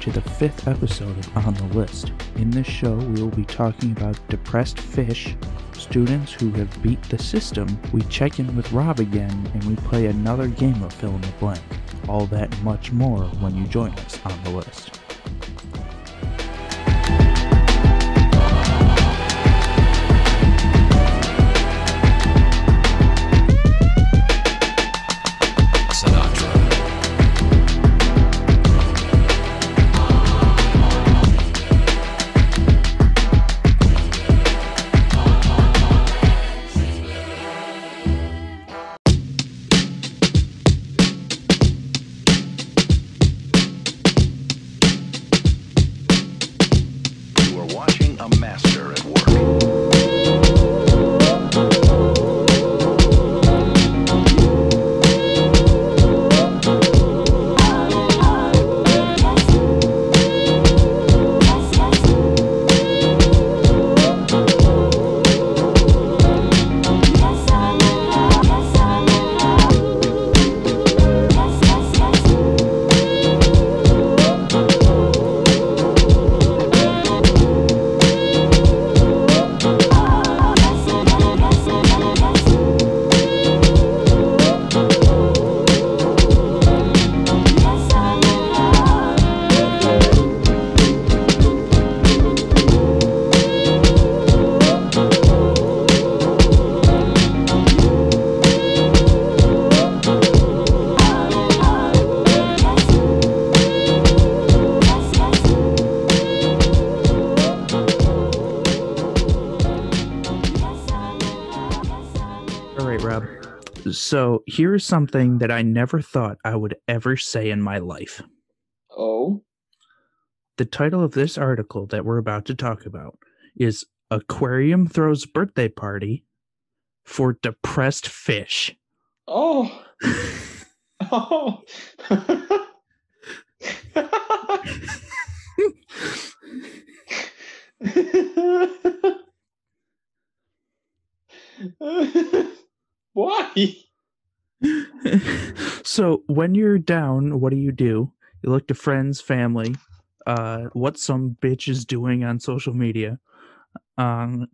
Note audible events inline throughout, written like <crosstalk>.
To the fifth episode of On the List. In this show, we will be talking about depressed fish, students who have beat the system. We check in with Rob again and we play another game of fill in the blank. All that and much more when you join us on the list. Here's something that I never thought I would ever say in my life. Oh, The title of this article that we're about to talk about is Aquarium Throws Birthday Party for Depressed Fish. oh, <laughs> oh. <laughs> Why? <laughs> so when you're down, what do you do? You look to friends, family, uh, what some bitch is doing on social media. Um,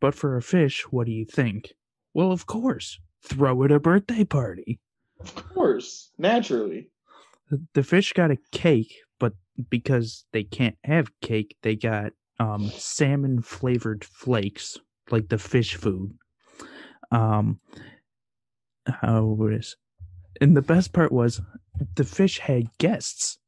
but for a fish, what do you think? Well, of course, throw it a birthday party. Of course, naturally. The- fish got a cake, but because they can't have cake, they got um, salmon flavored flakes, like the fish food. Um, is, and the best part was the fish had guests.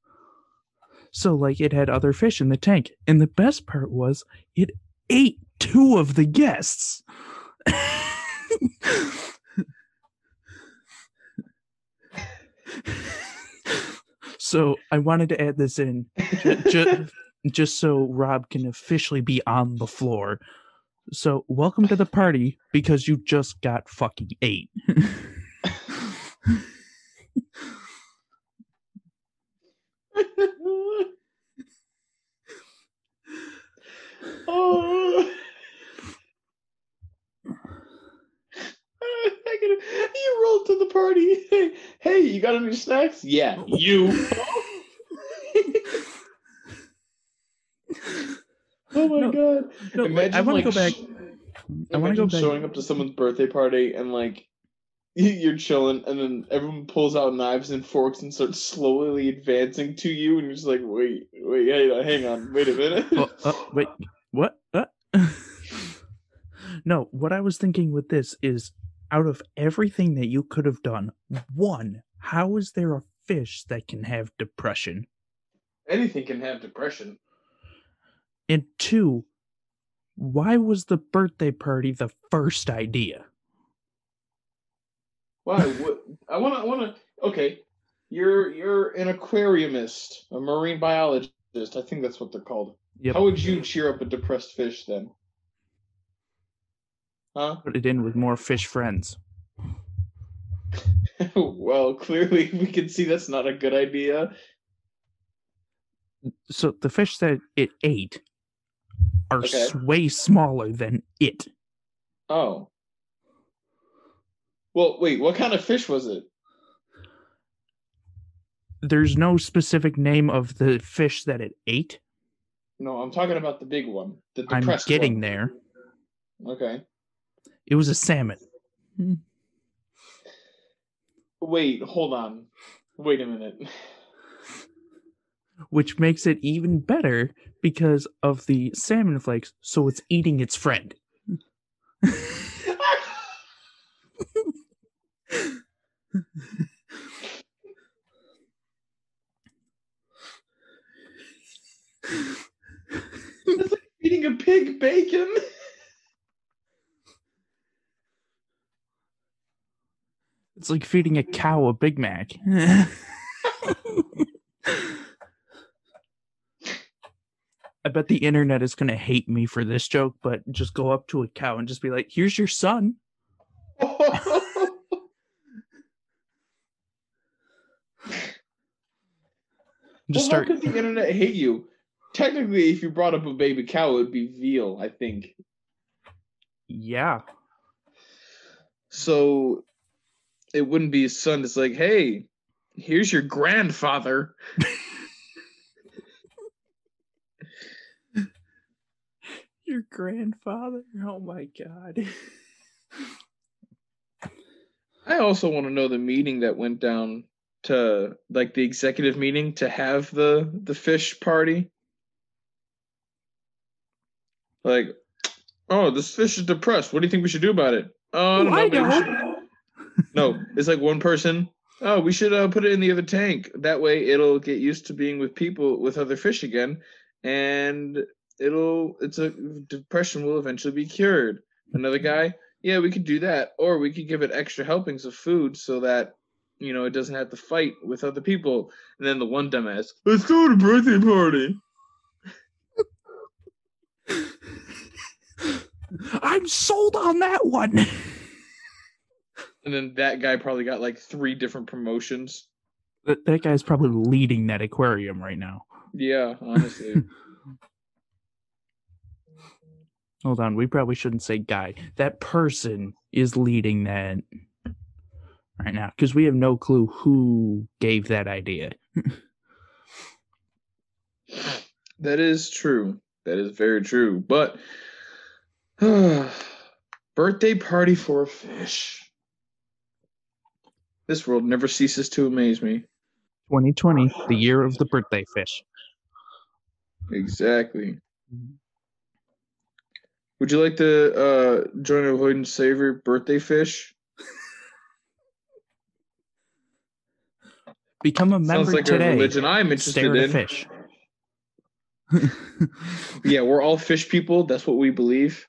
So, like, it had other fish in the tank, and the best part was it ate two of the guests. <laughs> so I wanted to add this in just, <laughs> just so Rob can officially be on the floor. So welcome to the party because you just got fucking eight. oh. I gotta- you rolled to the party. Hey, <laughs> hey, you got any snacks? Yeah, you. <laughs> oh my No, god! no, Imagine I want like to go back. I wanna go imagine back- showing up to someone's birthday party and like <laughs> you're chilling, and then everyone pulls out knives and forks and starts slowly advancing to you, and you're just like, wait, wait, hang on, hang on, wait a minute. Oh, oh, wait, what? Uh? <laughs> no, what I was thinking with this is out of everything that you could have done, one, how is there a fish that can have depression? Anything can have depression. And two, why was the birthday party the first idea? Why? what, I want to. I want to. Okay, you're you're an aquariumist, a marine biologist. I think that's what they're called. Yep. How would you cheer up a depressed fish then? Huh? Put it in with more fish friends. <laughs> well, clearly we can see that's not a good idea. So the fish that it ate are Okay. way smaller than it. Oh. Well, wait, what kind of fish was it? there's no specific name of the fish that it ate. No, I'm talking about the big one. The I'm getting one. there. Okay. It was a salmon. Hmm. Wait, hold on. Wait a minute. <laughs> which makes it even better because of the salmon flakes. So it's eating its friend. it's <laughs> like Eating a pig bacon. It's like feeding a cow a Big Mac. <laughs> <laughs> I bet the internet is going to hate me for this joke, but just go up to a cow and just be like, here's your son. <laughs> Just well, start. how could the internet hate you? Technically, if you brought up a baby cow, it would be veal, I think. Yeah. So it wouldn't be his son. It's like, hey, here's your grandfather. <laughs> Your grandfather? Oh my god. I also want to know the meeting that went down to like the executive meeting to have the the fish party. Like, oh, this fish is depressed. What do you think we should do about it? Oh, Oh, I maybe we know. should- No, it's like one person. Oh, we should uh, put it in the other tank. That way, it'll get used to being with people with other fish again, and it'll it's a depression will eventually be cured. Another mm-hmm. guy, yeah, we could do that, or we could give it extra helpings of food so that you know it doesn't have to fight with other people. And then the one dumbass, let's go to a birthday party. <laughs> I'm sold on that one. And then that guy probably got like three different promotions. that, that guy's probably leading that aquarium right now. Yeah, honestly. <laughs> Hold on, we probably shouldn't say guy. That person is leading that right now because we have no clue who gave that idea. <laughs> That is true. That is very true. But <sighs> birthday party for a fish. This world never ceases to amaze me. 2020, the year of the birthday fish. Exactly. Mm-hmm. Would you like to uh, join Avoid and Savor birthday fish? Become a member Sounds like today. a religion I'm interested Stare in. fish. <laughs> Yeah, we're all fish people. That's what we believe.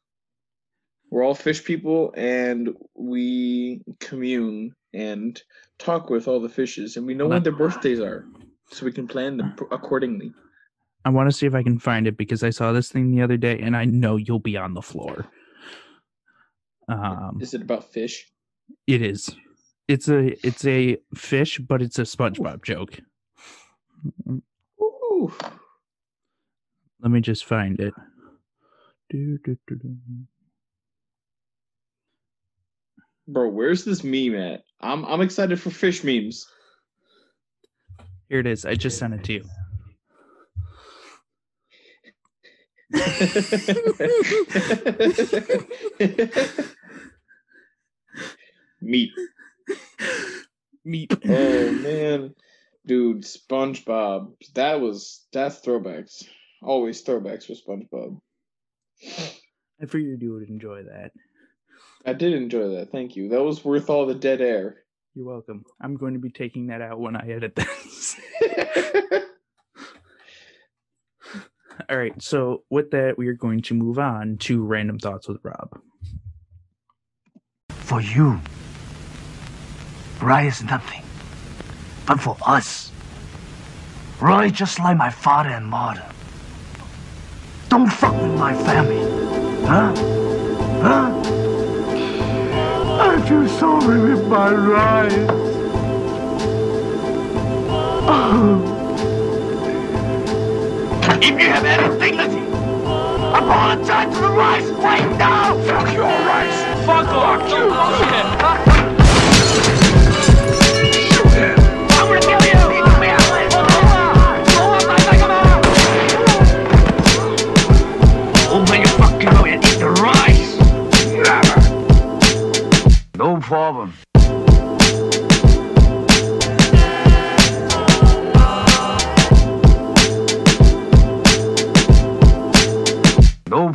We're all fish people, and we commune and talk with all the fishes, and we know when their birthdays are, so we can plan them accordingly. I want to see if I can find it because I saw this thing the other day and I know you'll be on the floor. Um, Is it about fish? it is. It's a it's a fish, but it's a SpongeBob joke. Ooh. Let me just find it. Do, do, do, do. Bro, where's this meme at? I'm I'm excited for fish memes. Here it is. I just sent it to you. <laughs> Meat. Meat. Oh man, dude, SpongeBob. That was that's throwbacks. Always throwbacks for SpongeBob. I figured you would enjoy that. I did enjoy that. Thank you. That was worth all the dead air. You're welcome. I'm going to be taking that out when I edit this. <laughs> All right. So with that, we are going to move on to random thoughts with Rob. For you, Roy is nothing. But for us, Roy just like my father and mother. Don't fuck with my family. Huh? Huh? I feel sorry with my Roy. If you have any dignity, apologize to the rice right now! Fuck your rice! Fuck off! Fuck you! Shoot oh, you! Open your fucking mouth and eat the rice! No problem. No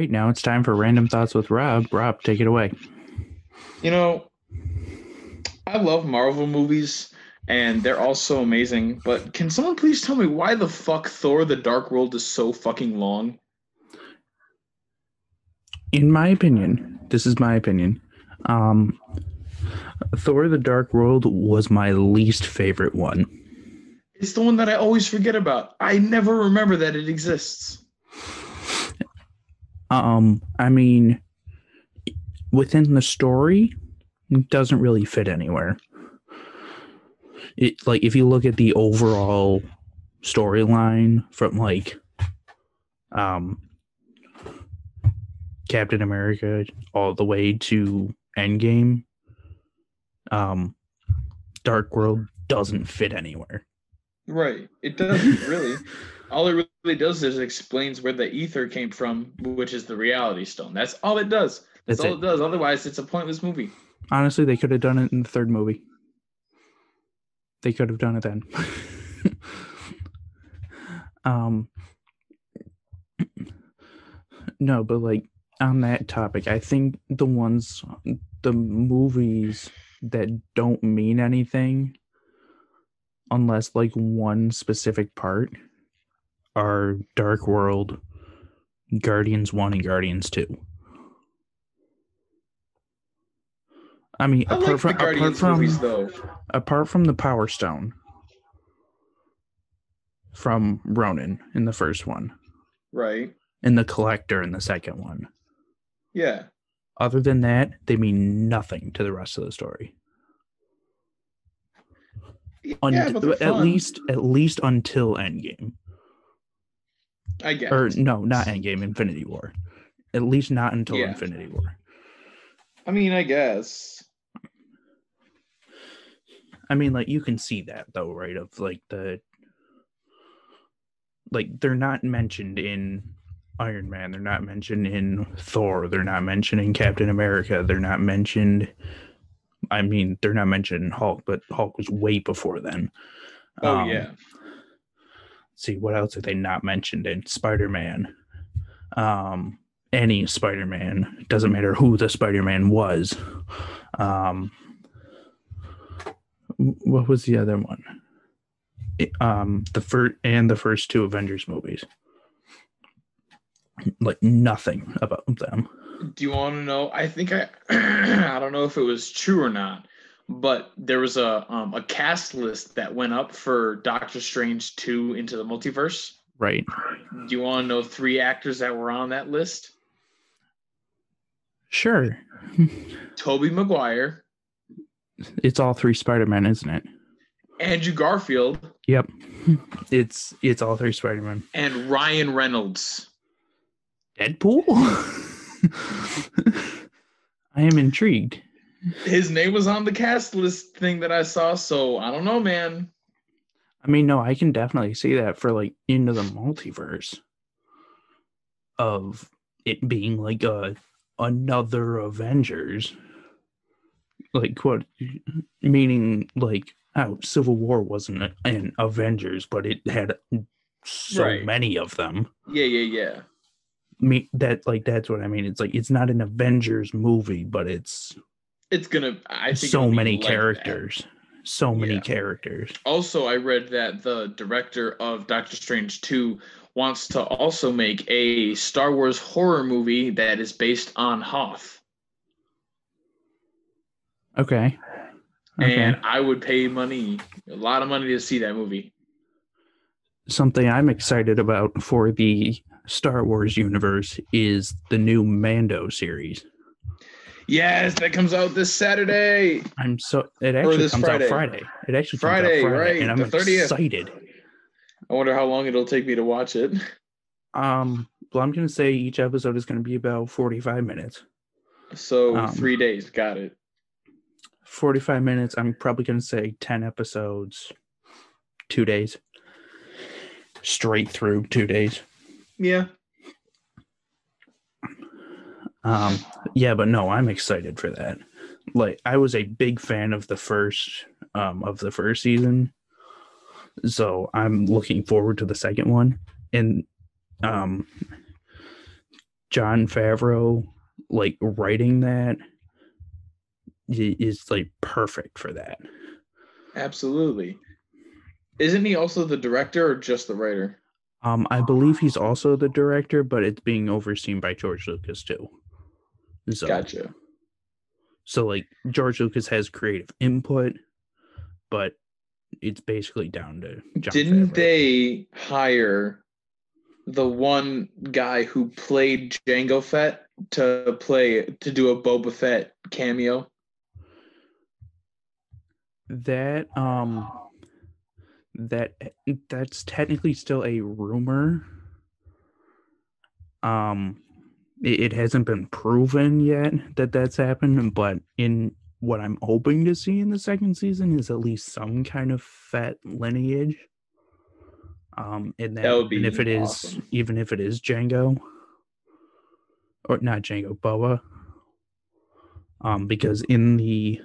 right, now it's time for random thoughts with Rob. Rob, take it away. You know, I love Marvel movies and they're all so amazing, but can someone please tell me why the fuck Thor the Dark World is so fucking long? In my opinion, this is my opinion. Um, Thor: The Dark World was my least favorite one. It's the one that I always forget about. I never remember that it exists. Um, I mean, within the story, it doesn't really fit anywhere. It like if you look at the overall storyline from like, um, Captain America all the way to Endgame, um, Dark World doesn't fit anywhere. Right. It doesn't really. <laughs> All it really does is explains where the Aether came from, which is the reality stone. That's all it does. That's, That's all it. it does. Otherwise, it's a pointless movie. Honestly, they could have done it in the third movie. They could have done it then. <laughs> um <clears throat> No, but like on that topic, I think the ones the movies that don't mean anything unless like one specific part are Dark World, Guardians 1 and Guardians 2. I mean, I apart like from apart from movies though. apart from the Power Stone from Ronan in the first one, Right. and the Collector in the second one. Yeah. Other than that, they mean nothing to the rest of the story. Un- yeah, but at least, at least until Endgame, I guess. or no, not Endgame, Infinity War. At least not until Yeah. Infinity War. I mean, I guess. I mean, like you can see that though, right? Of like the like they're not mentioned in Iron Man, they're not mentioned in Thor, they're not mentioned in Captain America, they're not mentioned. I mean, they're not mentioned in Hulk, but Hulk was way before then. Oh Um, yeah. See what else are they not mentioned in Spider-Man? Um, any Spider-Man doesn't matter who the Spider-Man was. Um, what was the other one? Um, the first and the first two Avengers movies. Like nothing about them. Do you want to know? I think I <clears throat> I don't know if it was true or not, but there was a um, a cast list that went up for Doctor Strange 2 into the multiverse. Right. Do you want to know three actors that were on that list? Sure. Tobey Maguire, It's all three Spider-Man, isn't it? Andrew Garfield, Yep. It's it's all three Spider-Man. and Ryan Reynolds. Deadpool? <laughs> I am intrigued. His name was on the cast list thing that I saw, so I don't know, man. I mean, no, I can definitely see that for like into the multiverse of it being like a another Avengers. Like what meaning like how Civil War wasn't an Avengers, but it had so Right. many of them. Yeah, yeah, yeah. Me that like that's what I mean. It's like it's not an Avengers movie, but it's It's gonna. I think so many like characters. So many Yeah. characters. Also, I read that the director of Doctor Strange 2 wants to also make a Star Wars horror movie that is based on Hoth. Okay. Okay. And I would pay money, a lot of money to see that movie. something I'm excited about for the Star Wars universe is the new Mando series. Yes, that comes out this Saturday. I'm so it actually comes Friday. out Friday. It actually comes Friday, out Friday, right, and I'm the 30th. excited. I wonder how long it'll take me to watch it. Um, well, I'm gonna say each episode is gonna be about 45 minutes. So Um, three days, got it. 45 minutes. I'm probably gonna say 10 episodes, two days, straight through two days. Yeah. Um, yeah, but no, I'm excited for that. Like, I was a big fan of the first, um, of the first season, so I'm looking forward to the second one. And, um, Jon Favreau, like writing that, is like perfect for that. Absolutely. Isn't he also the director or just the writer? Um, I believe he's also the director, but it's being overseen by George Lucas too. So, Gotcha. So like George Lucas has creative input, but it's basically down to Jon Didn't Favreau. they hire the one guy who played Jango Fett to play to do a Boba Fett cameo? that um that that's technically still a rumor. Um it, hasn't been proven yet that that's happened, but in what I'm hoping to see in the second season is at least some kind of Fett lineage. Um, and that, That would and be if it is, awesome. even if it is Jango, or not Jango, Boba. Um, because in the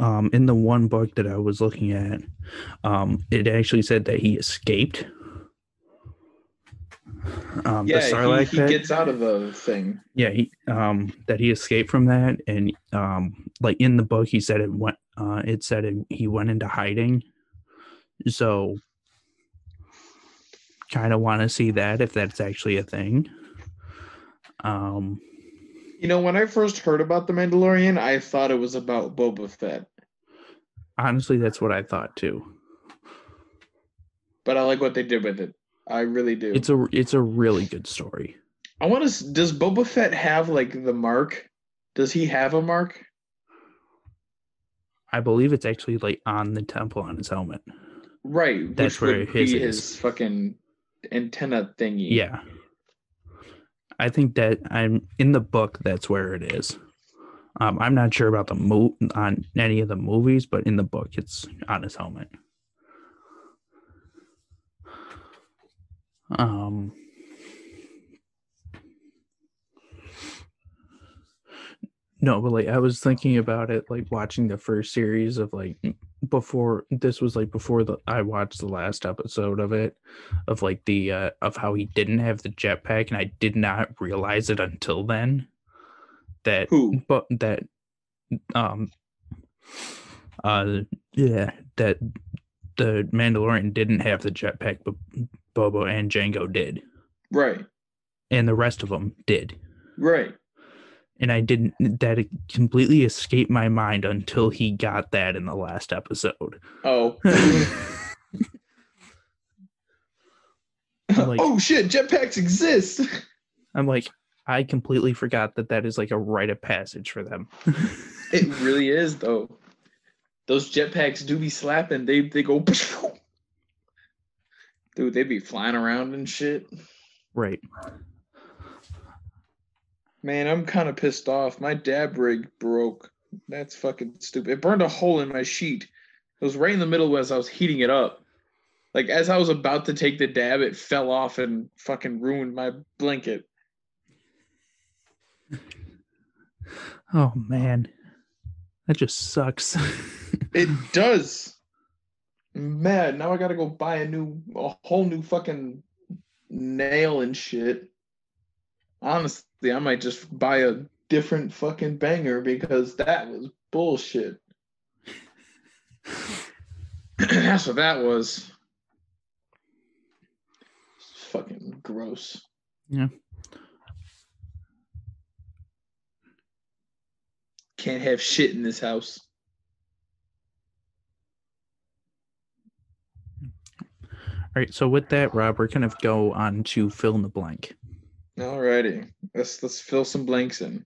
um in the one book that I was looking at, um, it actually said that he escaped. Um, the Yeah, Sarlacc he, he gets out of the thing. yeah he um that he escaped from that and um like in the book he said it went uh it said it, he went into hiding. So kind of want to see that if that's actually a thing. Um You know, when I first heard about the Mandalorian, I thought it was about Boba Fett, honestly that's what i thought too. But I like what they did with it. I really do. it's a it's a really good story I want to. Does Boba Fett have like the mark? Does he have a mark? i believe it's actually like on the temple on his helmet Right. That's where his his fucking antenna thingy. yeah i think that i'm in the book that's where it is um i'm not sure about the mo on any of the movies but in the book it's on his helmet um no but like i was thinking about it like watching the first series of like before this was like before the i watched the last episode of it of like the uh of how he didn't have the jetpack and i did not realize it until then that Who? but that um uh yeah that the mandalorian didn't have the jetpack but boba and jango did Right. and the rest of them did Right. and i didn't that completely escaped my mind until he got that in the last episode Oh. <laughs> Like- oh shit! Jetpacks exist. i'm like i completely forgot that that is like a rite of passage for them it really is though. Those jetpacks do be slapping. They they go. <laughs> Dude, they'd be flying around and shit. right Man, I'm kind of pissed off. My dab rig broke. That's fucking stupid. It burned a hole in my sheet. It was right in the middle as I was heating it up. Like as I was about to take the dab, it fell off and fucking ruined my blanket. <laughs> oh man that just sucks <laughs> It does. Mad. Now I gotta go buy a new, a whole new fucking nail and shit. Honestly, I might just buy a different fucking banger because that was bullshit. <clears throat> That's what that was. Fucking gross. Yeah. Can't have shit in this house. All right so with that rob we're gonna go on to fill in the blank Alrighty. Let's let's fill some blanks in.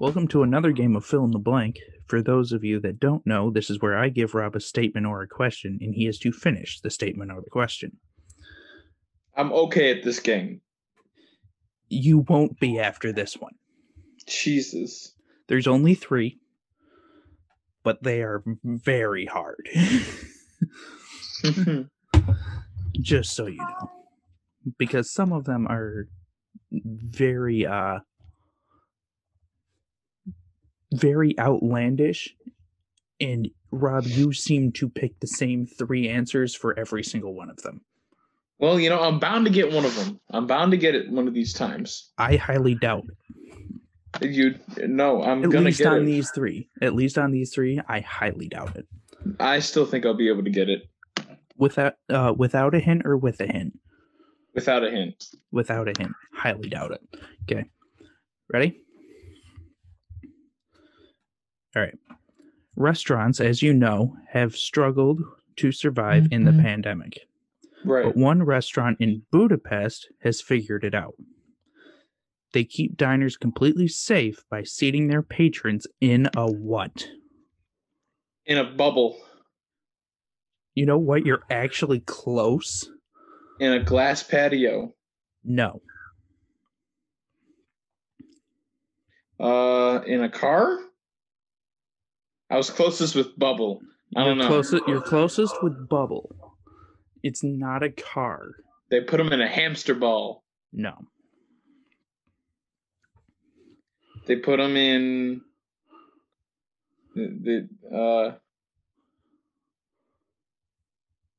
Welcome to another game of fill in the blank. For those of you that don't know, this is where I give Rob a statement or a question, and he has to finish the statement or the question. I'm okay at this game. You won't be after this one. Jesus. There's only three, but they are very hard. <laughs> Just so you know. Because some of them are very, uh, very outlandish. And Rob, you seem to pick the same three answers for every single one of them. well, you know, I'm bound to get one of them. I'm bound to get it one of these times. I highly doubt. You no, I'm At gonna least get on it. these three. At least on these three, I highly doubt it. I still think I'll be able to get it Without uh without a hint or with a hint. without a hint. Without a hint. Highly doubt it. Okay. Ready? All right. Restaurants, as you know, have struggled to survive in the Mhm. pandemic. Right. But one restaurant in Budapest has figured it out. They keep diners completely safe by seating their patrons in a what? In a bubble. You know what? You're actually close. In a glass patio. No. Uh in a car? I was closest with bubble. I don't you're know. Closest, you're closest with Bubble. It's not a car. They put them in a hamster ball. No. They put them in the, the uh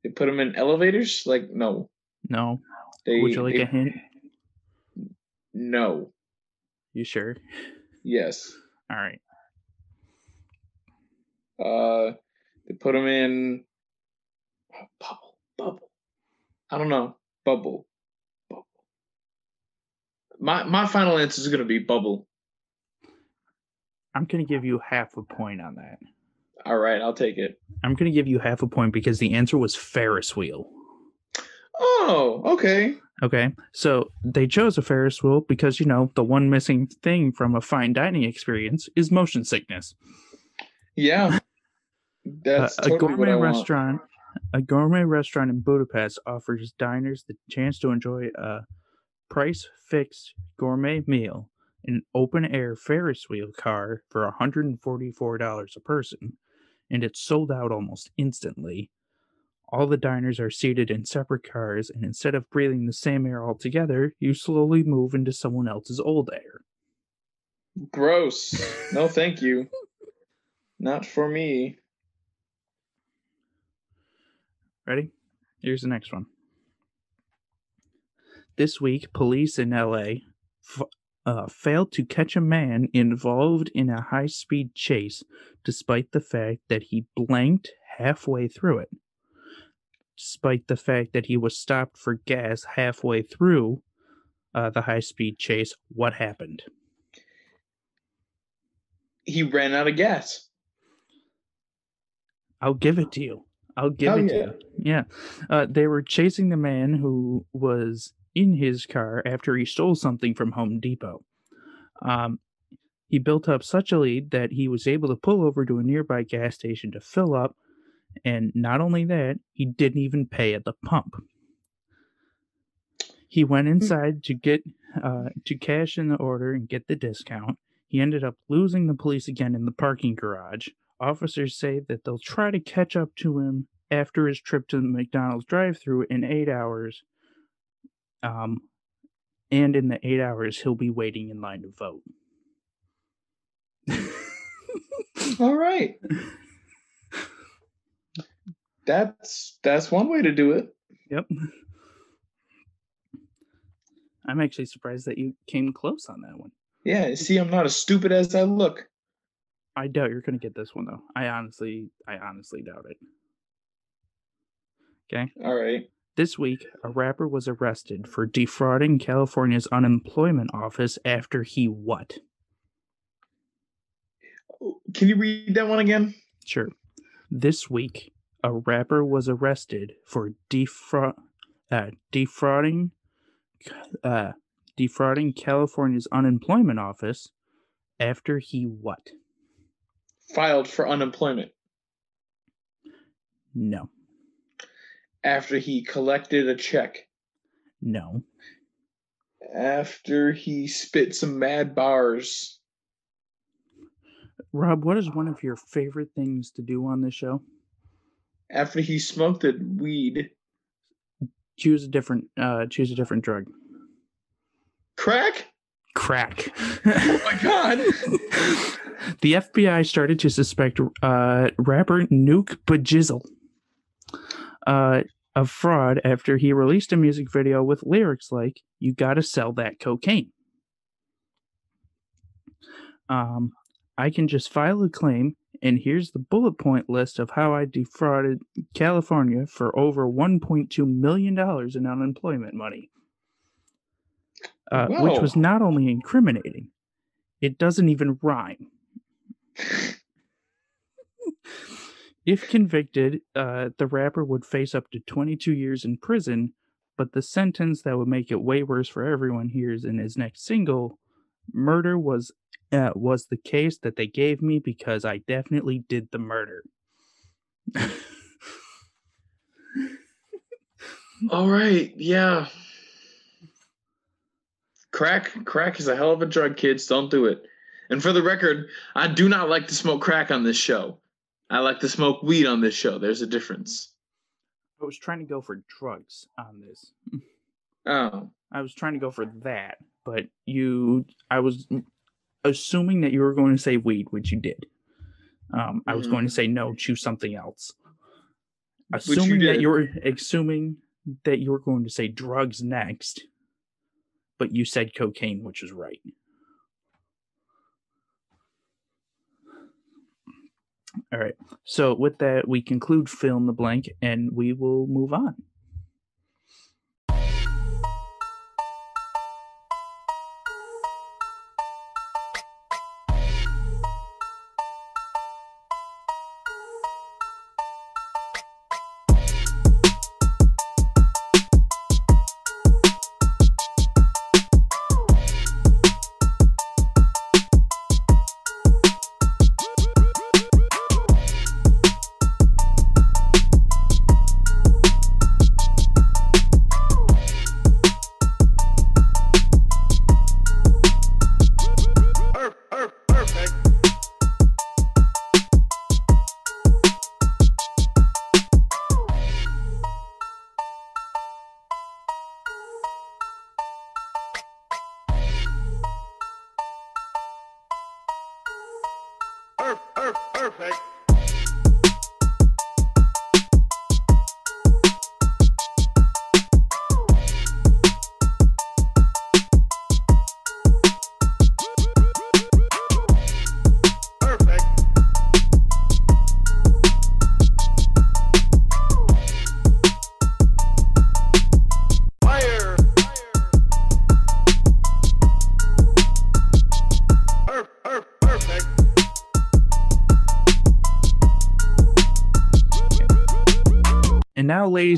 they put them in elevators like no No. they Would you like they- a hint? no You sure? yes All right. Uh they put them in bubble bubble i don't know bubble bubble my my final answer is going to be bubble I'm going to give you half a point on that. all right i'll take it I'm going to give you half a point because the answer was Ferris wheel. oh okay Okay. So they chose a Ferris wheel because, you know, the one missing thing from a fine dining experience is motion sickness. yeah that's a totally what gourmet I want. restaurant a gourmet restaurant in budapest offers diners the chance to enjoy a price fixed gourmet meal in an open air ferris wheel car for $144 a person and it's sold out almost instantly all the diners are seated in separate cars and instead of breathing the same air altogether you slowly move into someone else's old air Gross. No, thank you. <laughs> Not for me. Ready? Here's the next one. This week, police in LA f- uh, failed to catch a man involved in a high speed chase despite the fact that he blanked halfway through it. Despite the fact that he was stopped for gas halfway through uh, the high speed chase, what happened? He ran out of gas. I'll give it to you. I'll give Oh, it to you. Yeah. Uh, they were chasing the man who was in his car after he stole something from Home Depot. Um, he built up such a lead that he was able to pull over to a nearby gas station to fill up. And not only that, he didn't even pay at the pump. He went inside to get uh, to cash in the order and get the discount. He ended up losing the police again in the parking garage. Officers say that they'll try to catch up to him after his trip to the McDonald's drive-through in eight hours. Um, and in the eight hours, he'll be waiting in line to vote. All right. That's that's one way to do it. Yep. I'm actually surprised that you came close on that one. Yeah, see, I'm not as stupid as I look. I doubt you're gonna get this one though. I honestly, I honestly doubt it. Okay. All right. This week, a rapper was arrested for defrauding California's unemployment office after he what? Can you read that one again? Sure. This week, a rapper was arrested for defraud, uh, defrauding, uh, defrauding California's unemployment office After he what? Filed for unemployment. No. After he collected a check. No. After he spit some mad bars. Rob, what is one of your favorite things to do on this show? After he smoked the weed. Choose a different uh choose a different drug. Crack? Crack. Oh my god. <laughs> the FBI started to suspect uh, rapper Nuke Bajizzle uh, of fraud after he released a music video with lyrics like "You gotta sell that cocaine." Um, I can just file a claim, and here's the bullet point list of how I defrauded California for over 1.2 million dollars in unemployment money. Uh, which was not only incriminating, it doesn't even rhyme. If convicted, uh, the rapper would face up to 22 years in prison, but the sentence that would make it way worse for everyone here is in his next single, "Murder was uh, was the case that they gave me because I definitely did the murder." <laughs> All right, yeah. Crack, crack is a hell of a drug, kids. Don't do it. And for the record, I do not like to smoke crack on this show. I like to smoke weed on this show. There's a difference. I was trying to go for drugs on this. Oh, I was trying to go for that, but you, I was assuming that you were going to say weed, which you did. Um, I was Mhm. going to say no, choose something else. Which you Assuming that you're assuming that you were going to say drugs next, but you said cocaine, which is right. All right. So with that, we conclude fill in the blank, and we will move on.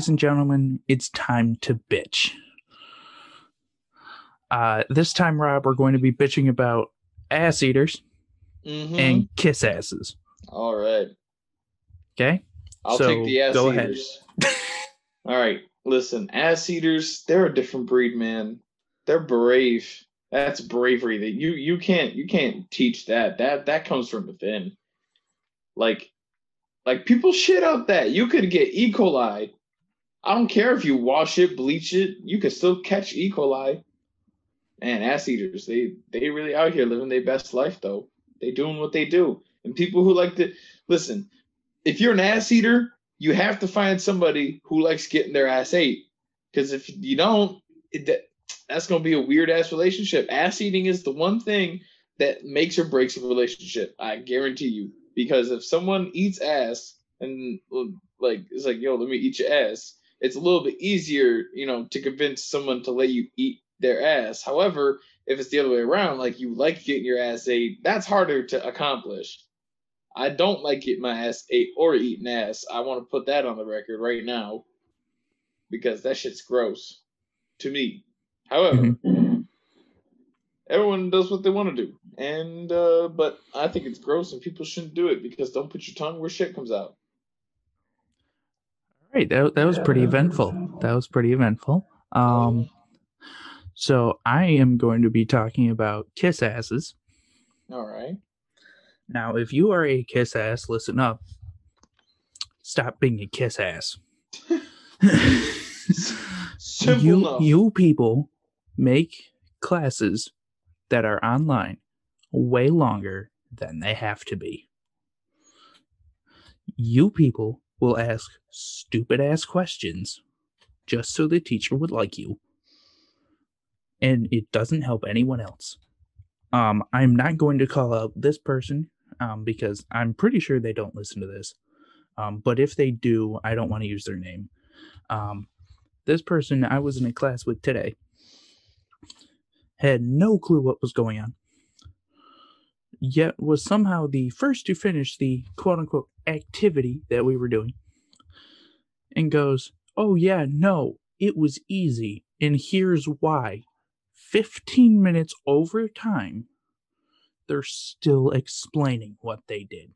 Ladies and gentlemen, it's time to bitch. Uh, this time, Rob, we're going to be bitching about ass eaters Mhm. and kiss asses. all right. Okay? I'll So, take the ass go ahead. eaters. All right, listen, ass eaters, they're a different breed, man. They're brave. That's bravery. That you you can't you can't teach that. That that comes from within. Like like people shit out that. You could get E. coli. I don't care if you wash it, bleach it, you can still catch E. coli. Man, ass eaters, they they really out here living their best life though. They doing what they do. And people who like to listen, if you're an ass eater, you have to find somebody who likes getting their ass ate. Because if you don't, it, that, that's to be a weird ass relationship. Ass eating is the one thing that makes or breaks a relationship. I guarantee you. Because if someone eats ass and like it's like, yo, let me eat your ass, it's a little bit easier, you know, to convince someone to let you eat their ass. However, if it's the other way around, like you like getting your ass ate, that's harder to accomplish. I don't like getting my ass ate or eating ass. I want to put that on the record right now because that shit's gross to me. However, everyone does what they want to do, and uh, but I think it's gross, and people shouldn't do it because don't put your tongue where shit comes out. Right. That that was pretty eventful. That was pretty eventful. Um, so I am going to be talking about kiss asses. All right. Now, if you are a kiss ass, listen up. Stop being a kiss ass. <laughs> Simple you enough. you people make classes that are online way longer than they have to be. You people will ask stupid ass questions just so the teacher would like you. And it doesn't help anyone else. Um, I'm not going to call out this person um, because I'm pretty sure they don't listen to this. Um, but if they do, I don't want to use their name. Um, this person I was in a class with today had no clue what was going on, yet was somehow the first to finish the quote unquote activity that we were doing, and goes, Oh, yeah, no, it was easy, and here's why. 15 minutes over time, they're still explaining what they did.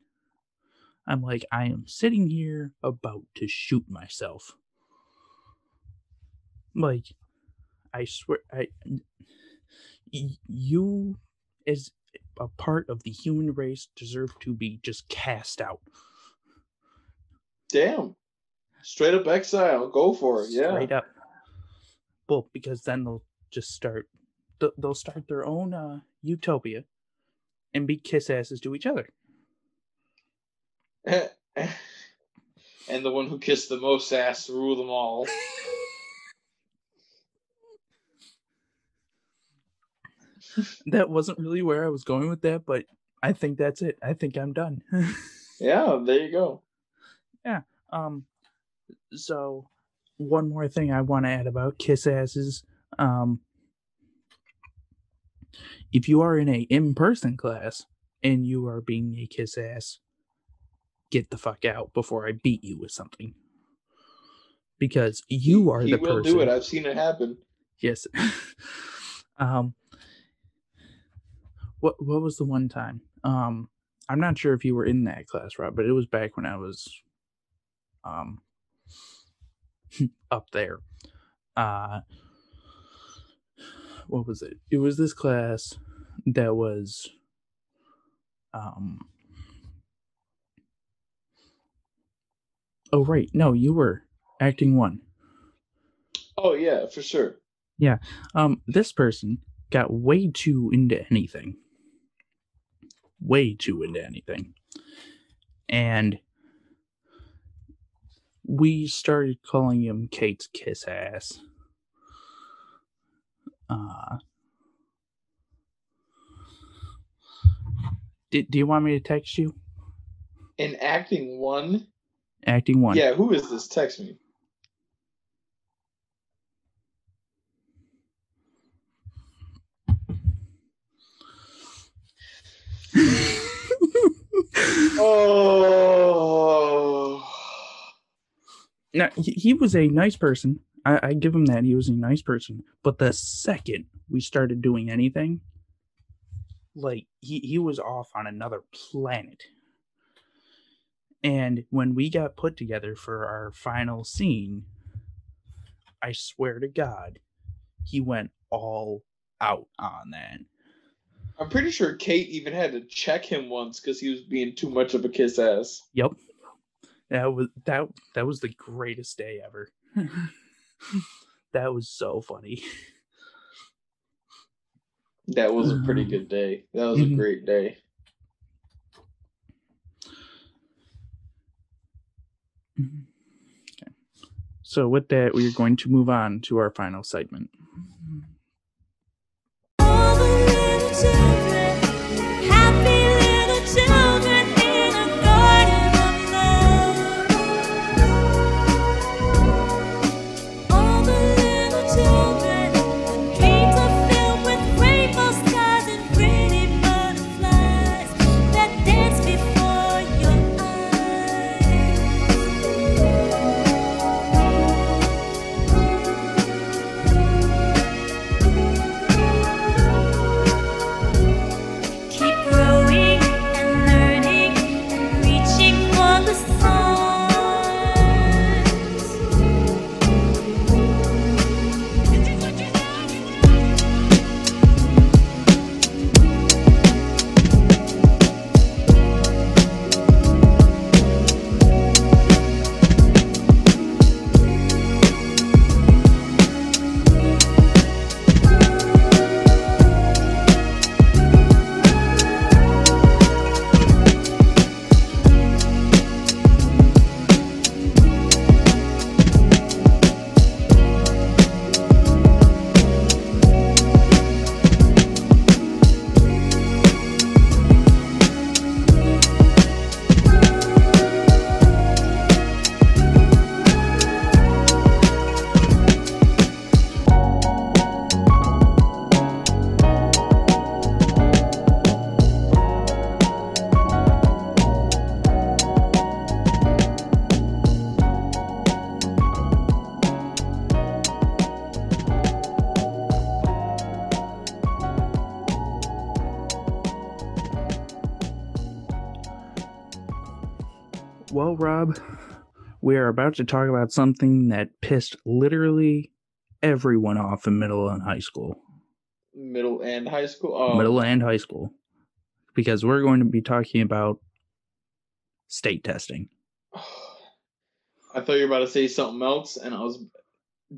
I'm like, I am sitting here about to shoot myself. Like, I swear, I, you as a part of the human race deserve to be just cast out. Damn. Straight up exile. Go for it. Yeah. Straight up. Well, because then they'll just start, they'll start their own uh, utopia and be kiss asses to each other. <laughs> and the one who kissed the most ass rule them all. <laughs> That wasn't really where I was going with that, but I think that's it. I think I'm done. <laughs> Yeah, there you go. Yeah. Um, so one more thing I want to add about kiss asses. Um, if you are in a in-person class and you are being a kiss ass, get the fuck out before I beat you with something. Because you are he the will person. do it. I've seen it happen. Yes. <laughs> um what what was the one time? Um I'm not sure if you were in that class, Rob, but it was back when I was um <laughs> up there. Uh what was it? It was this class that was um Oh right. No, you were acting 1. Oh yeah, for sure. Yeah. Um, this person got way too into anything. Way too into anything. And we started calling him Kate's kiss ass. Uh, do, do you want me to text you? In acting one, Acting one. yeah. Who is this? Text me. <laughs> Oh. Now, he, he was a nice person. I, I give him that. He was a nice person. But the second we started doing anything, like he, he was off on another planet. And when we got put together for our final scene, I swear to God, he went all out on that. I'm pretty sure Kate even had to check him once because he was being too much of a kiss ass. Yep. That was that that was the greatest day ever. <laughs> that was so funny. That was a pretty good day. That was a Mhm. great day. Okay. So with that, we are going to move on to our final segment. Well, Rob, we are about to talk about something that pissed literally everyone off in middle and high school. Middle and high school. Oh, Middle um, and high school. Because we're going to be talking about state testing. <sighs> I thought you were about to say something else, and I was,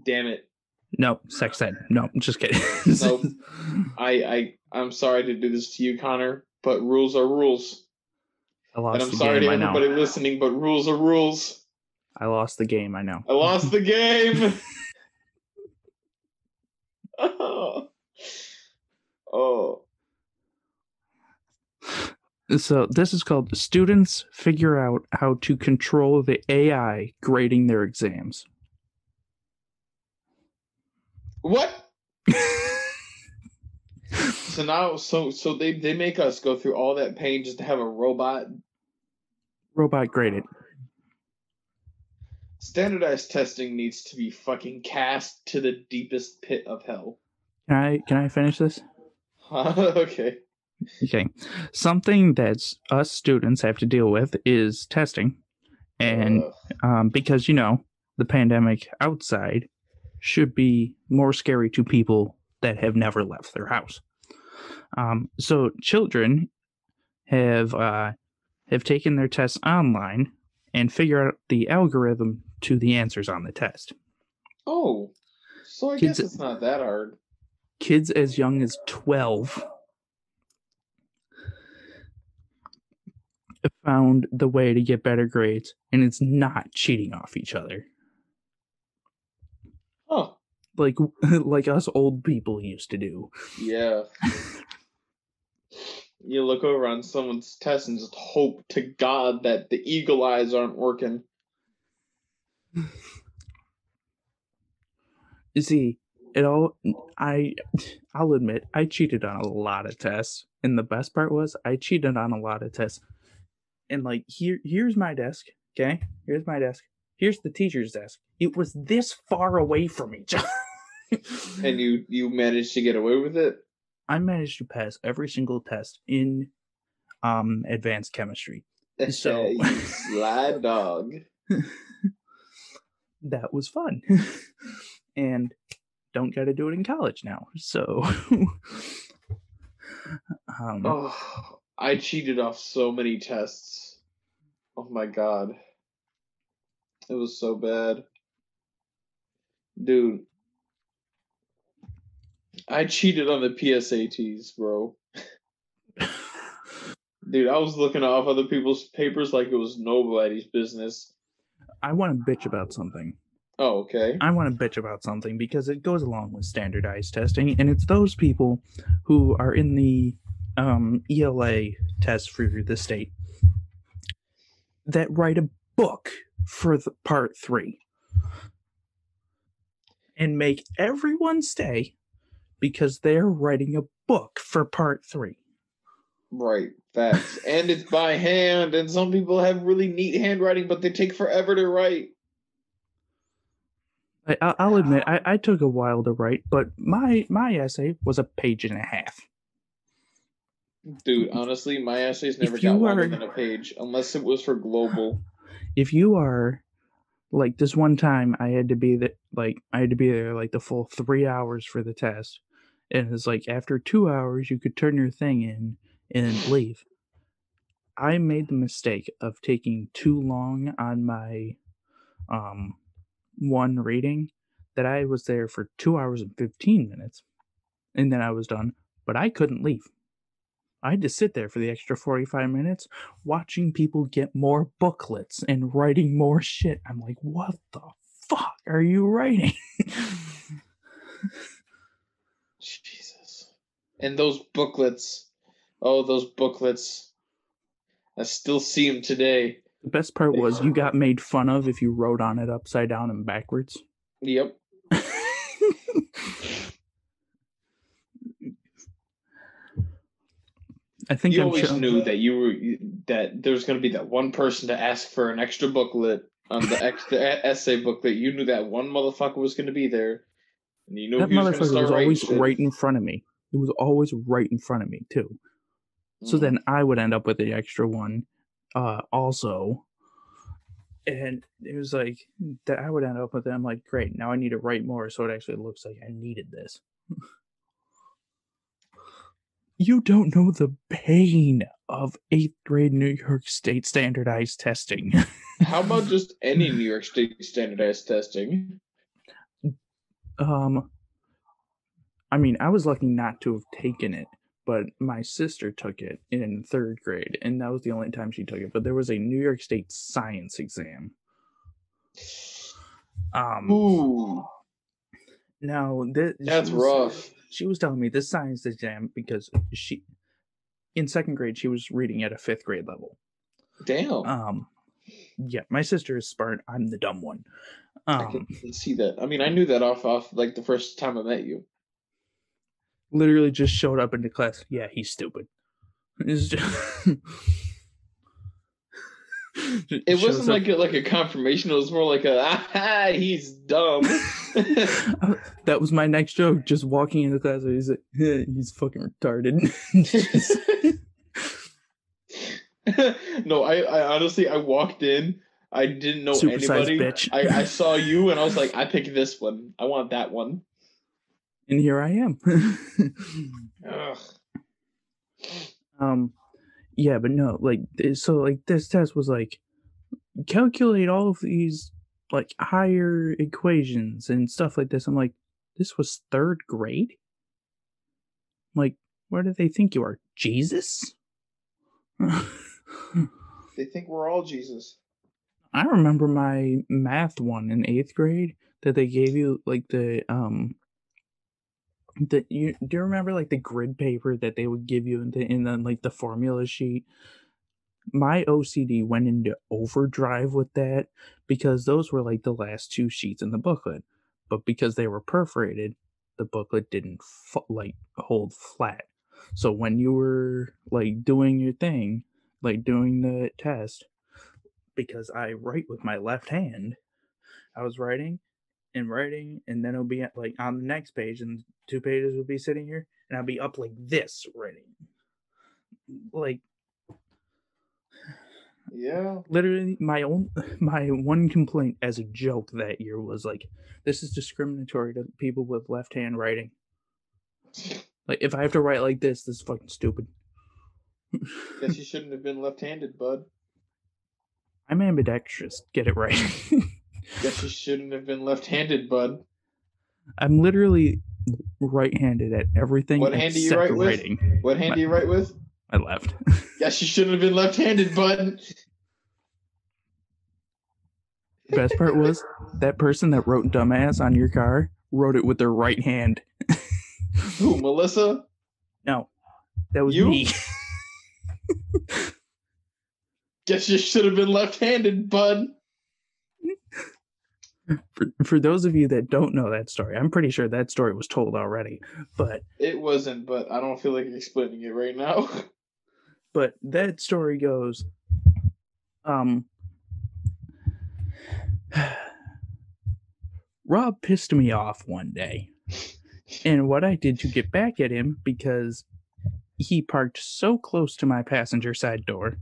damn it. No, sex ed. No, just kidding. Nope. <laughs> I I I'm sorry to do this to you, Connor, but rules are rules, I lost. and I'm the sorry game, to everybody listening, but rules are rules. I lost the game, I know. I lost the game. <laughs> <laughs> oh. oh. So this is called Students Figure Out How to Control the AI Grading Their Exams. What? <laughs> So now, so so they they make us go through all that pain just to have a robot Robot graded. standardized testing needs to be fucking cast to the deepest pit of hell. Can I can I finish this? <laughs> okay. Okay. Something that us students have to deal with is testing. And um, because you know, the pandemic outside should be more scary to people that have never left their house. Um, so children have uh, have taken their tests online and figure out the algorithm to the answers on the test. oh, so I Kids- guess it's not that hard. Kids as young as twelve found the way to get better grades, and it's not cheating off each other. Huh? Like <laughs> like us old people used to do. Yeah. you look over on someone's test and just hope to God that the eagle eyes aren't working. <sighs> You see, it all I <sighs> I'll admit I cheated on a lot of tests, and the best part was I cheated on a lot of tests. And like here here's my desk, okay? Here's my desk. Here's the teacher's desk. It was this far away from each other. And you you managed to get away with it. I managed to pass every single test in um advanced chemistry. <laughs> So- you sly <laughs> dog. that was fun. and don't got to do it in college now. So <laughs> um Oh, I cheated off so many tests. Oh my god. It was so bad. Dude. I cheated on the PSATs, bro. <laughs> Dude, I was looking off other people's papers like it was nobody's business. I want to bitch about something. Oh, okay. I want to bitch about something because it goes along with standardized testing, and it's those people who are in the um, ELA test for the state that write a book for the part three and make everyone stay because they're writing a book for part three. Right, facts. and it's by hand, and some people have really neat handwriting, but they take forever to write. I, I- I'll admit, I, I took a while to write, but my my essay was a page and a half. Dude, honestly, my essays never If got longer are- than a page, unless it was for global. If you are like this one time i had to be that like i had to be there like the full three hours for the test and it's like after two hours you could turn your thing in and leave. I made the mistake of taking too long on my um one reading that i was there for two hours and 15 minutes and then i was done but i couldn't leave I had to sit there for the extra 45 minutes watching people get more booklets and writing more shit. I'm like, what the fuck are you writing? <laughs> Jesus. And those booklets. Oh, those booklets. I still see them today. the best part was you <sighs> got made fun of if you wrote on it upside down and backwards. Yep. <laughs> I think You I'm always sure- knew that you were that there was going to be that one person to ask for an extra booklet on the extra essay booklet. You knew that one motherfucker was going to be there, and you knew that he was motherfucker start was always shit. right in front of me. It was always right in front of me too. So Mhm. then I would end up with the extra one, uh, also, and it was like that I would end up with it. I'm like, great, now I need to write more so it actually looks like I needed this. <laughs> you don't know the pain of eighth grade New York State standardized testing. How about just any <laughs> New York State standardized testing? um, I mean, I was lucky not to have taken it, but my sister took it in third grade, and that was the only time she took it. But there was a New York State science exam. Um, Ooh, now that's rough. She was telling me this science exam because she in second grade she was reading at a fifth grade level Damn. um yeah my sister is smart i'm the dumb one I um can see that. I mean, I knew that off off like the first time I met you. literally just showed up into class yeah he's stupid It's just- <laughs> <laughs> It wasn't like a, like a confirmation. It was more like a ah, <laughs> he's dumb. <laughs> that was my next joke just walking into class he's like "Yeah, he's fucking retarded no, I, I honestly I walked in. I didn't know Supersized anybody. bitch. I, I saw you and I was like, I picked this one. I want that one. and here i am Ugh. Um, yeah, but no, like, so like this test was like calculate all of these like higher equations and stuff like this. I'm like, this was third grade. I'm like, where do they think you are, Jesus? <laughs> They think we're all Jesus. I remember my math one in eighth grade that they gave you like the um the you do you remember like the grid paper that they would give you in the in the like the formula sheet? My OCD went into overdrive with that because those were like the last two sheets in the booklet, but because they were perforated, the booklet didn't like hold flat. So when you were like doing your thing, like doing the test, because I write with my left hand. I was writing and writing, and then it'll be at, like on the next page, and two pages would be sitting here, and I'll be up like this writing. Like Yeah. literally, my own <sighs> my one complaint as a joke that year was like, this is discriminatory to people with left hand writing. Like if I have to write like this, this is fucking stupid. Guess you <laughs> shouldn't have been left-handed, bud. I'm ambidextrous. Get it right. <laughs> Guess you shouldn't have been left-handed, bud. I'm literally right-handed at everything. What hand do you write with? What hand do you write with? I left. <laughs> Guess you shouldn't have been left-handed, bud. Best part was that person that wrote "dumbass" on your car wrote it with their right hand. Who, Melissa? No, that was You? me. <laughs> Guess you should have been left-handed, bud. For, for those of you that don't know that story, I'm pretty sure that story was told already. But It wasn't, but I don't feel like explaining it right now. <laughs> but that story goes, um, <sighs> Rob pissed me off one day, and what I did to get back at him because he parked so close to my passenger side door.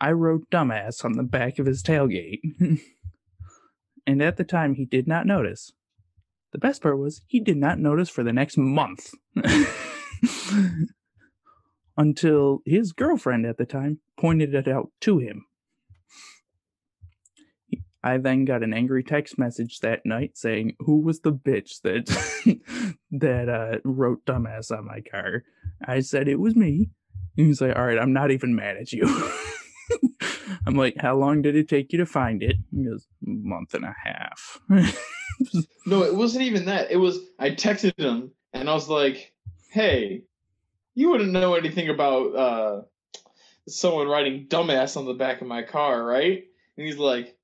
I wrote dumbass on the back of his tailgate. <laughs> and at the time, he did not notice. The best part was he did not notice for the next month. <laughs> Until his girlfriend at the time pointed it out to him. I then got an angry text message that night saying, "Who was the bitch that <laughs> that uh, wrote dumbass on my car?" I said it was me. And he's like, "All right, I'm not even mad at you." <laughs> I'm like, "How long did it take you to find it?" He goes, "Month and a half." <laughs> No, it wasn't even that. It was I texted him and I was like, "Hey, you wouldn't know anything about uh someone writing dumbass on the back of my car, right?" And he's like,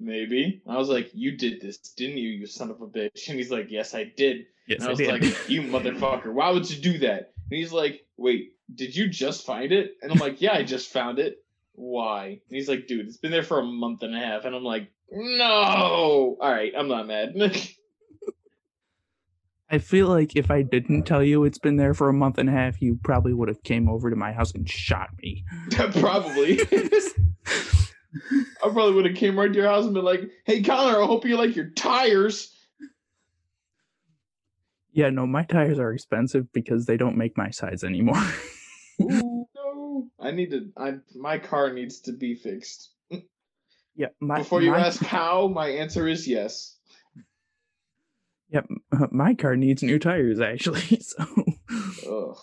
"Maybe." I was like, "You did this, didn't you, you son of a bitch?" And he's like, "Yes, I did." yes, and I I was like, "You motherfucker! Why would you do that?" And he's like, "Wait, did you just find it?" And I'm like, "Yeah, I just found it." Why? And he's like, "Dude, it's been there for a month and a half." And I'm like, "No." All right, I'm not mad. <laughs> I feel like if I didn't tell you it's been there for a month and a half, you probably would have came over to my house and shot me. <laughs> Probably. <laughs> I probably would have came right to your house and been like, "Hey, Connor, I hope you like your tires." Yeah, no, my tires are expensive because they don't make my size anymore. I need to. I my car needs to be fixed. yeah, my Before you my, ask how, my answer is yes. yeah, <laughs> my car needs new tires actually. <laughs> So Ugh.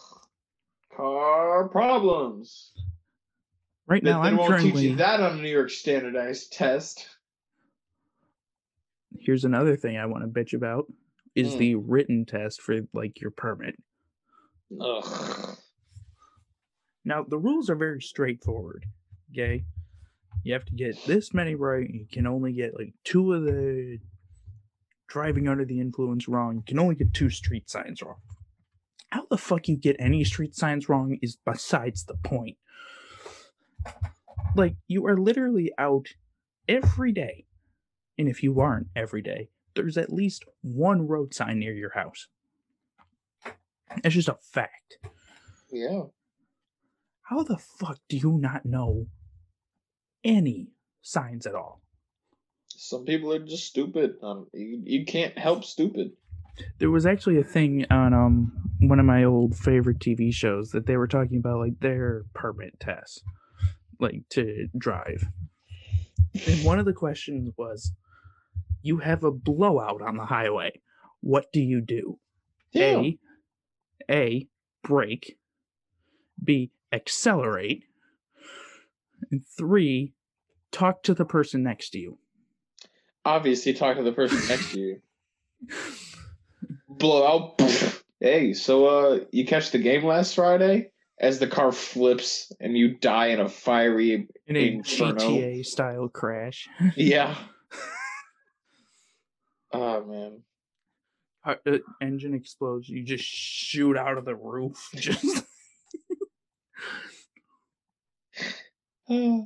Car problems. right now they I'm won't teach you that on a New York standardized test. here's another thing I want to bitch about is Hmm. the written test for like your permit. Ugh. Now the rules are very straightforward. Okay, you have to get this many right. You can only get like two of the driving under the influence wrong. You can only get two street signs wrong. How the fuck you get any street signs wrong is besides the point. Like you are literally out every day, and if you aren't every day, there's at least one road sign near your house. It's just a fact. Yeah. How the fuck do you not know any signs at all? Some people are just stupid. Um, you, you can't help stupid. There was actually a thing on um one of my old favorite TV shows that they were talking about like their permit tests, like to drive. And one of the questions was, you have a blowout on the highway. What do you do? Yeah. A, A, brake. B, accelerate. And three, talk to the person next to you. Obviously, talk to the person <laughs> next to you. Blow out. Hey, so uh, you catch the game last Friday? As the car flips and you die in a fiery. In a Inferno. GTA style crash. <laughs> Yeah. oh man. Uh, uh, engine explodes. You just shoot out of the roof. <laughs> Just Uh,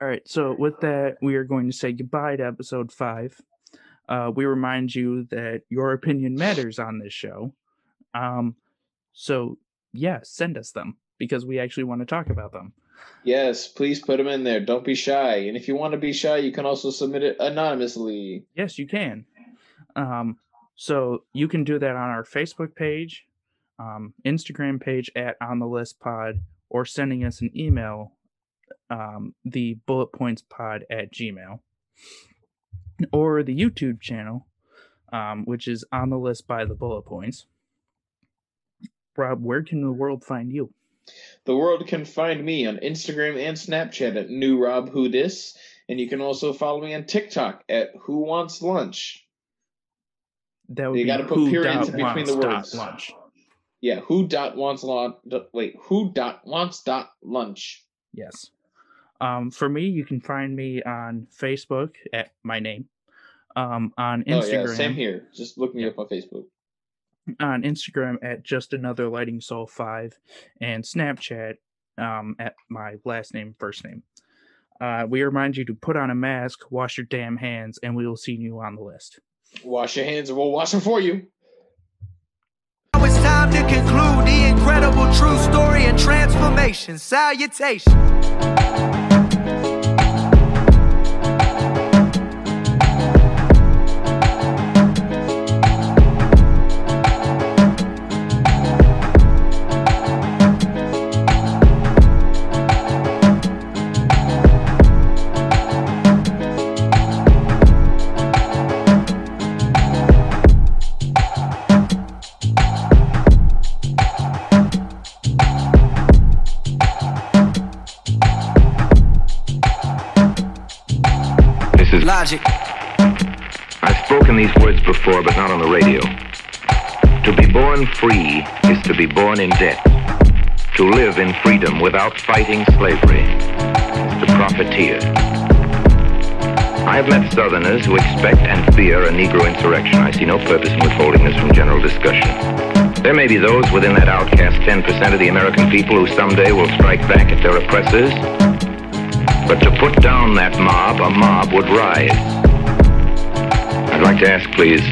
all right. So with that, we are going to say goodbye to episode five. Uh, we remind you that your opinion matters on this show. Um, so yeah, send us them because we actually want to talk about them. yes, please put them in there. Don't be shy. And if you want to be shy, you can also submit it anonymously. Yes, you can. Um, so you can do that on our Facebook page, um, Instagram page at On the List Pod, or sending us an email, um, the bullet points pod at Gmail, or the YouTube channel, um, which is On the List by the Bullet Points. Rob, where can the world find you? The world can find me on Instagram and Snapchat at New Rob Who Dis, and you can also follow me on TikTok at Who Wants Lunch. That would You be gotta put periods between the words. lunch. Yeah, Who Dot Wants Lunch. Wait, Who Dot Wants Dot Lunch. Yes. Um, for me, you can find me on Facebook at my name. Um, on Oh Instagram, yeah, same here. Just look me up on Facebook. on Instagram at just another lighting soul five, and Snapchat um, at my last name, first name. Uh, we remind you to put on a mask, wash your damn hands, and we will see you on the list. Wash your hands, or we'll wash them for you. Time to conclude the incredible true story and transformation. Salutation. These words before, but not on the radio. To be born free is to be born in debt. To live in freedom without fighting slavery is to profiteer. I have met Southerners who expect and fear a Negro insurrection. I see no purpose in withholding this from general discussion. There may be those within that outcast 10% of the American people who someday will strike back at their oppressors. But to put down that mob, a mob would rise. I'd like to ask, please,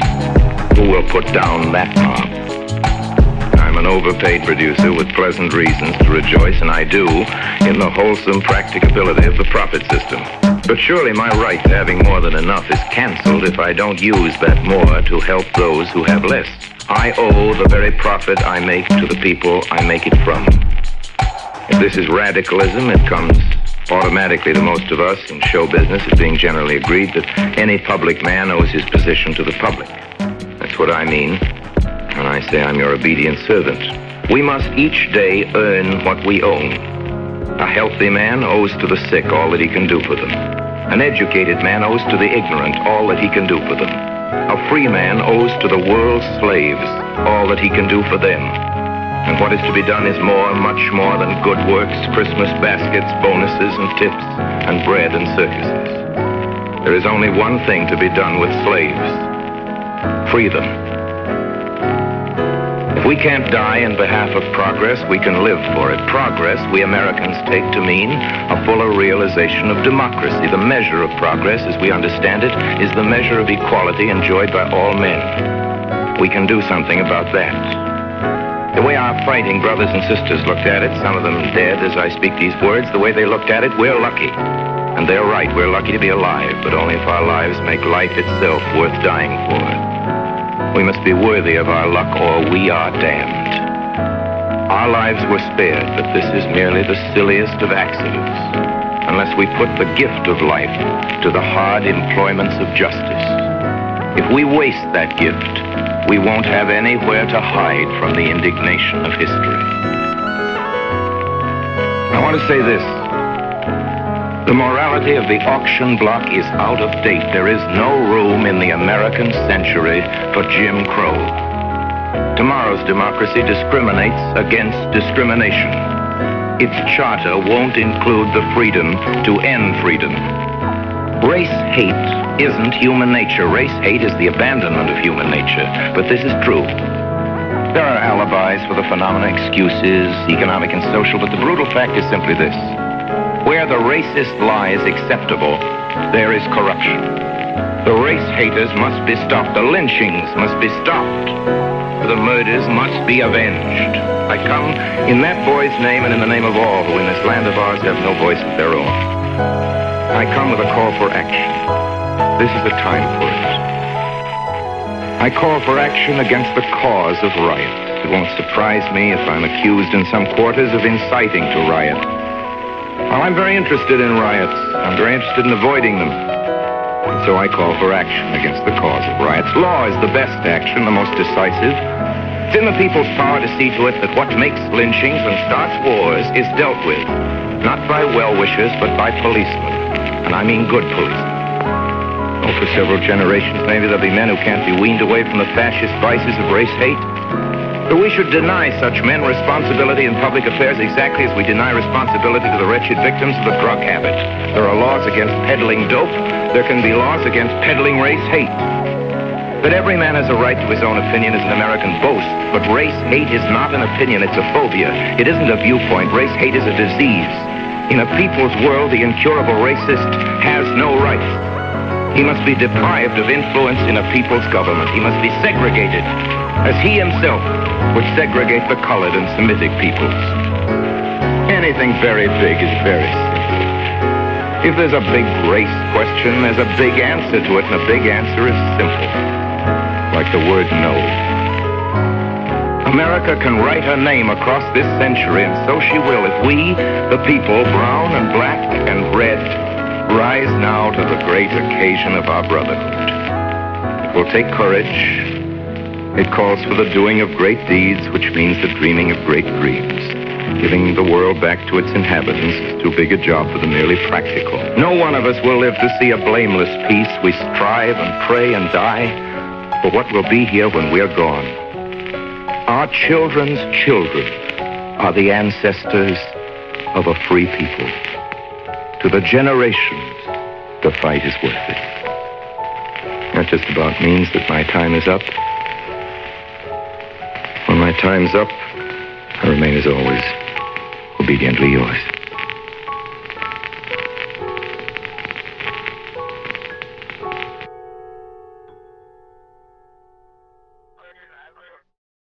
who will put down that mob? I'm an overpaid producer with pleasant reasons to rejoice, and I do, in the wholesome practicability of the profit system. But surely my right to having more than enough is cancelled if I don't use that more to help those who have less. I owe the very profit I make to the people I make it from. If this is radicalism, it comes automatically to most of us in show business as being generally agreed that any public man owes his position to the public. That's what I mean when I say I'm your obedient servant. We must each day earn what we own. A healthy man owes to the sick all that he can do for them. An educated man owes to the ignorant all that he can do for them. A free man owes to the world's slaves all that he can do for them. And what is to be done is more, much more than good works, Christmas baskets, bonuses and tips, and bread and circuses. There is only one thing to be done with slaves. Free them. If we can't die in behalf of progress, we can live for it. Progress, we Americans take to mean a fuller realization of democracy. The measure of progress, as we understand it, is the measure of equality enjoyed by all men. We can do something about that. The way our fighting brothers and sisters looked at it, some of them dead as I speak these words, the way they looked at it, we're lucky. And they're right, we're lucky to be alive, but only if our lives make life itself worth dying for. We must be worthy of our luck or we are damned. Our lives were spared, but this is merely the silliest of accidents, unless we put the gift of life to the hard employments of justice. If we waste that gift, we won't have anywhere to hide from the indignation of history. I want to say this. The morality of the auction block is out of date. There is no room in the American century for Jim Crow. Tomorrow's democracy discriminates against discrimination. Its charter won't include the freedom to end freedom. Race hate isn't human nature. Race hate is the abandonment of human nature. But this is true. There are alibis for the phenomena, excuses, economic and social, but the brutal fact is simply this. Where the racist lie is acceptable, there is corruption. The race haters must be stopped. The lynchings must be stopped. The murders must be avenged. I come in that boy's name and in the name of all who in this land of ours have no voice of their own. I come with a call for action. This is the time for it. I call for action against the cause of riot. It won't surprise me if I'm accused in some quarters of inciting to riot. Well, I'm very interested in riots. I'm very interested in avoiding them. And so I call for action against the cause of riots. Law is the best action, the most decisive. It's in the people's power to see to it that what makes lynchings and starts wars is dealt with, not by well-wishers, but by policemen. And I mean good policemen. Oh, for several generations, maybe there'll be men who can't be weaned away from the fascist vices of race hate. But we should deny such men responsibility in public affairs exactly as we deny responsibility to the wretched victims of the drug habit. There are laws against peddling dope. There can be laws against peddling race hate. That every man has a right to his own opinion is an American boast, but race hate is not an opinion, it's a phobia. It isn't a viewpoint. Race hate is a disease. In a people's world, the incurable racist has no rights. He must be deprived of influence in a people's government. He must be segregated, as he himself would segregate the colored and Semitic peoples. Anything very big is very simple. If there's a big race question, there's a big answer to it, and a big answer is simple. Like the word no. America can write her name across this century, and so she will if we, the people, brown and black and red, rise now to the great occasion of our brotherhood. It will take courage. It calls for the doing of great deeds, which means the dreaming of great dreams. Giving the world back to its inhabitants is too big a job for the merely practical. No one of us will live to see a blameless peace. We strive and pray and die for what will be here when we're gone. Our children's children are the ancestors of a free people. To the generations, the fight is worth it. That just about means that my time is up. When my time's up, I remain as always, obediently yours.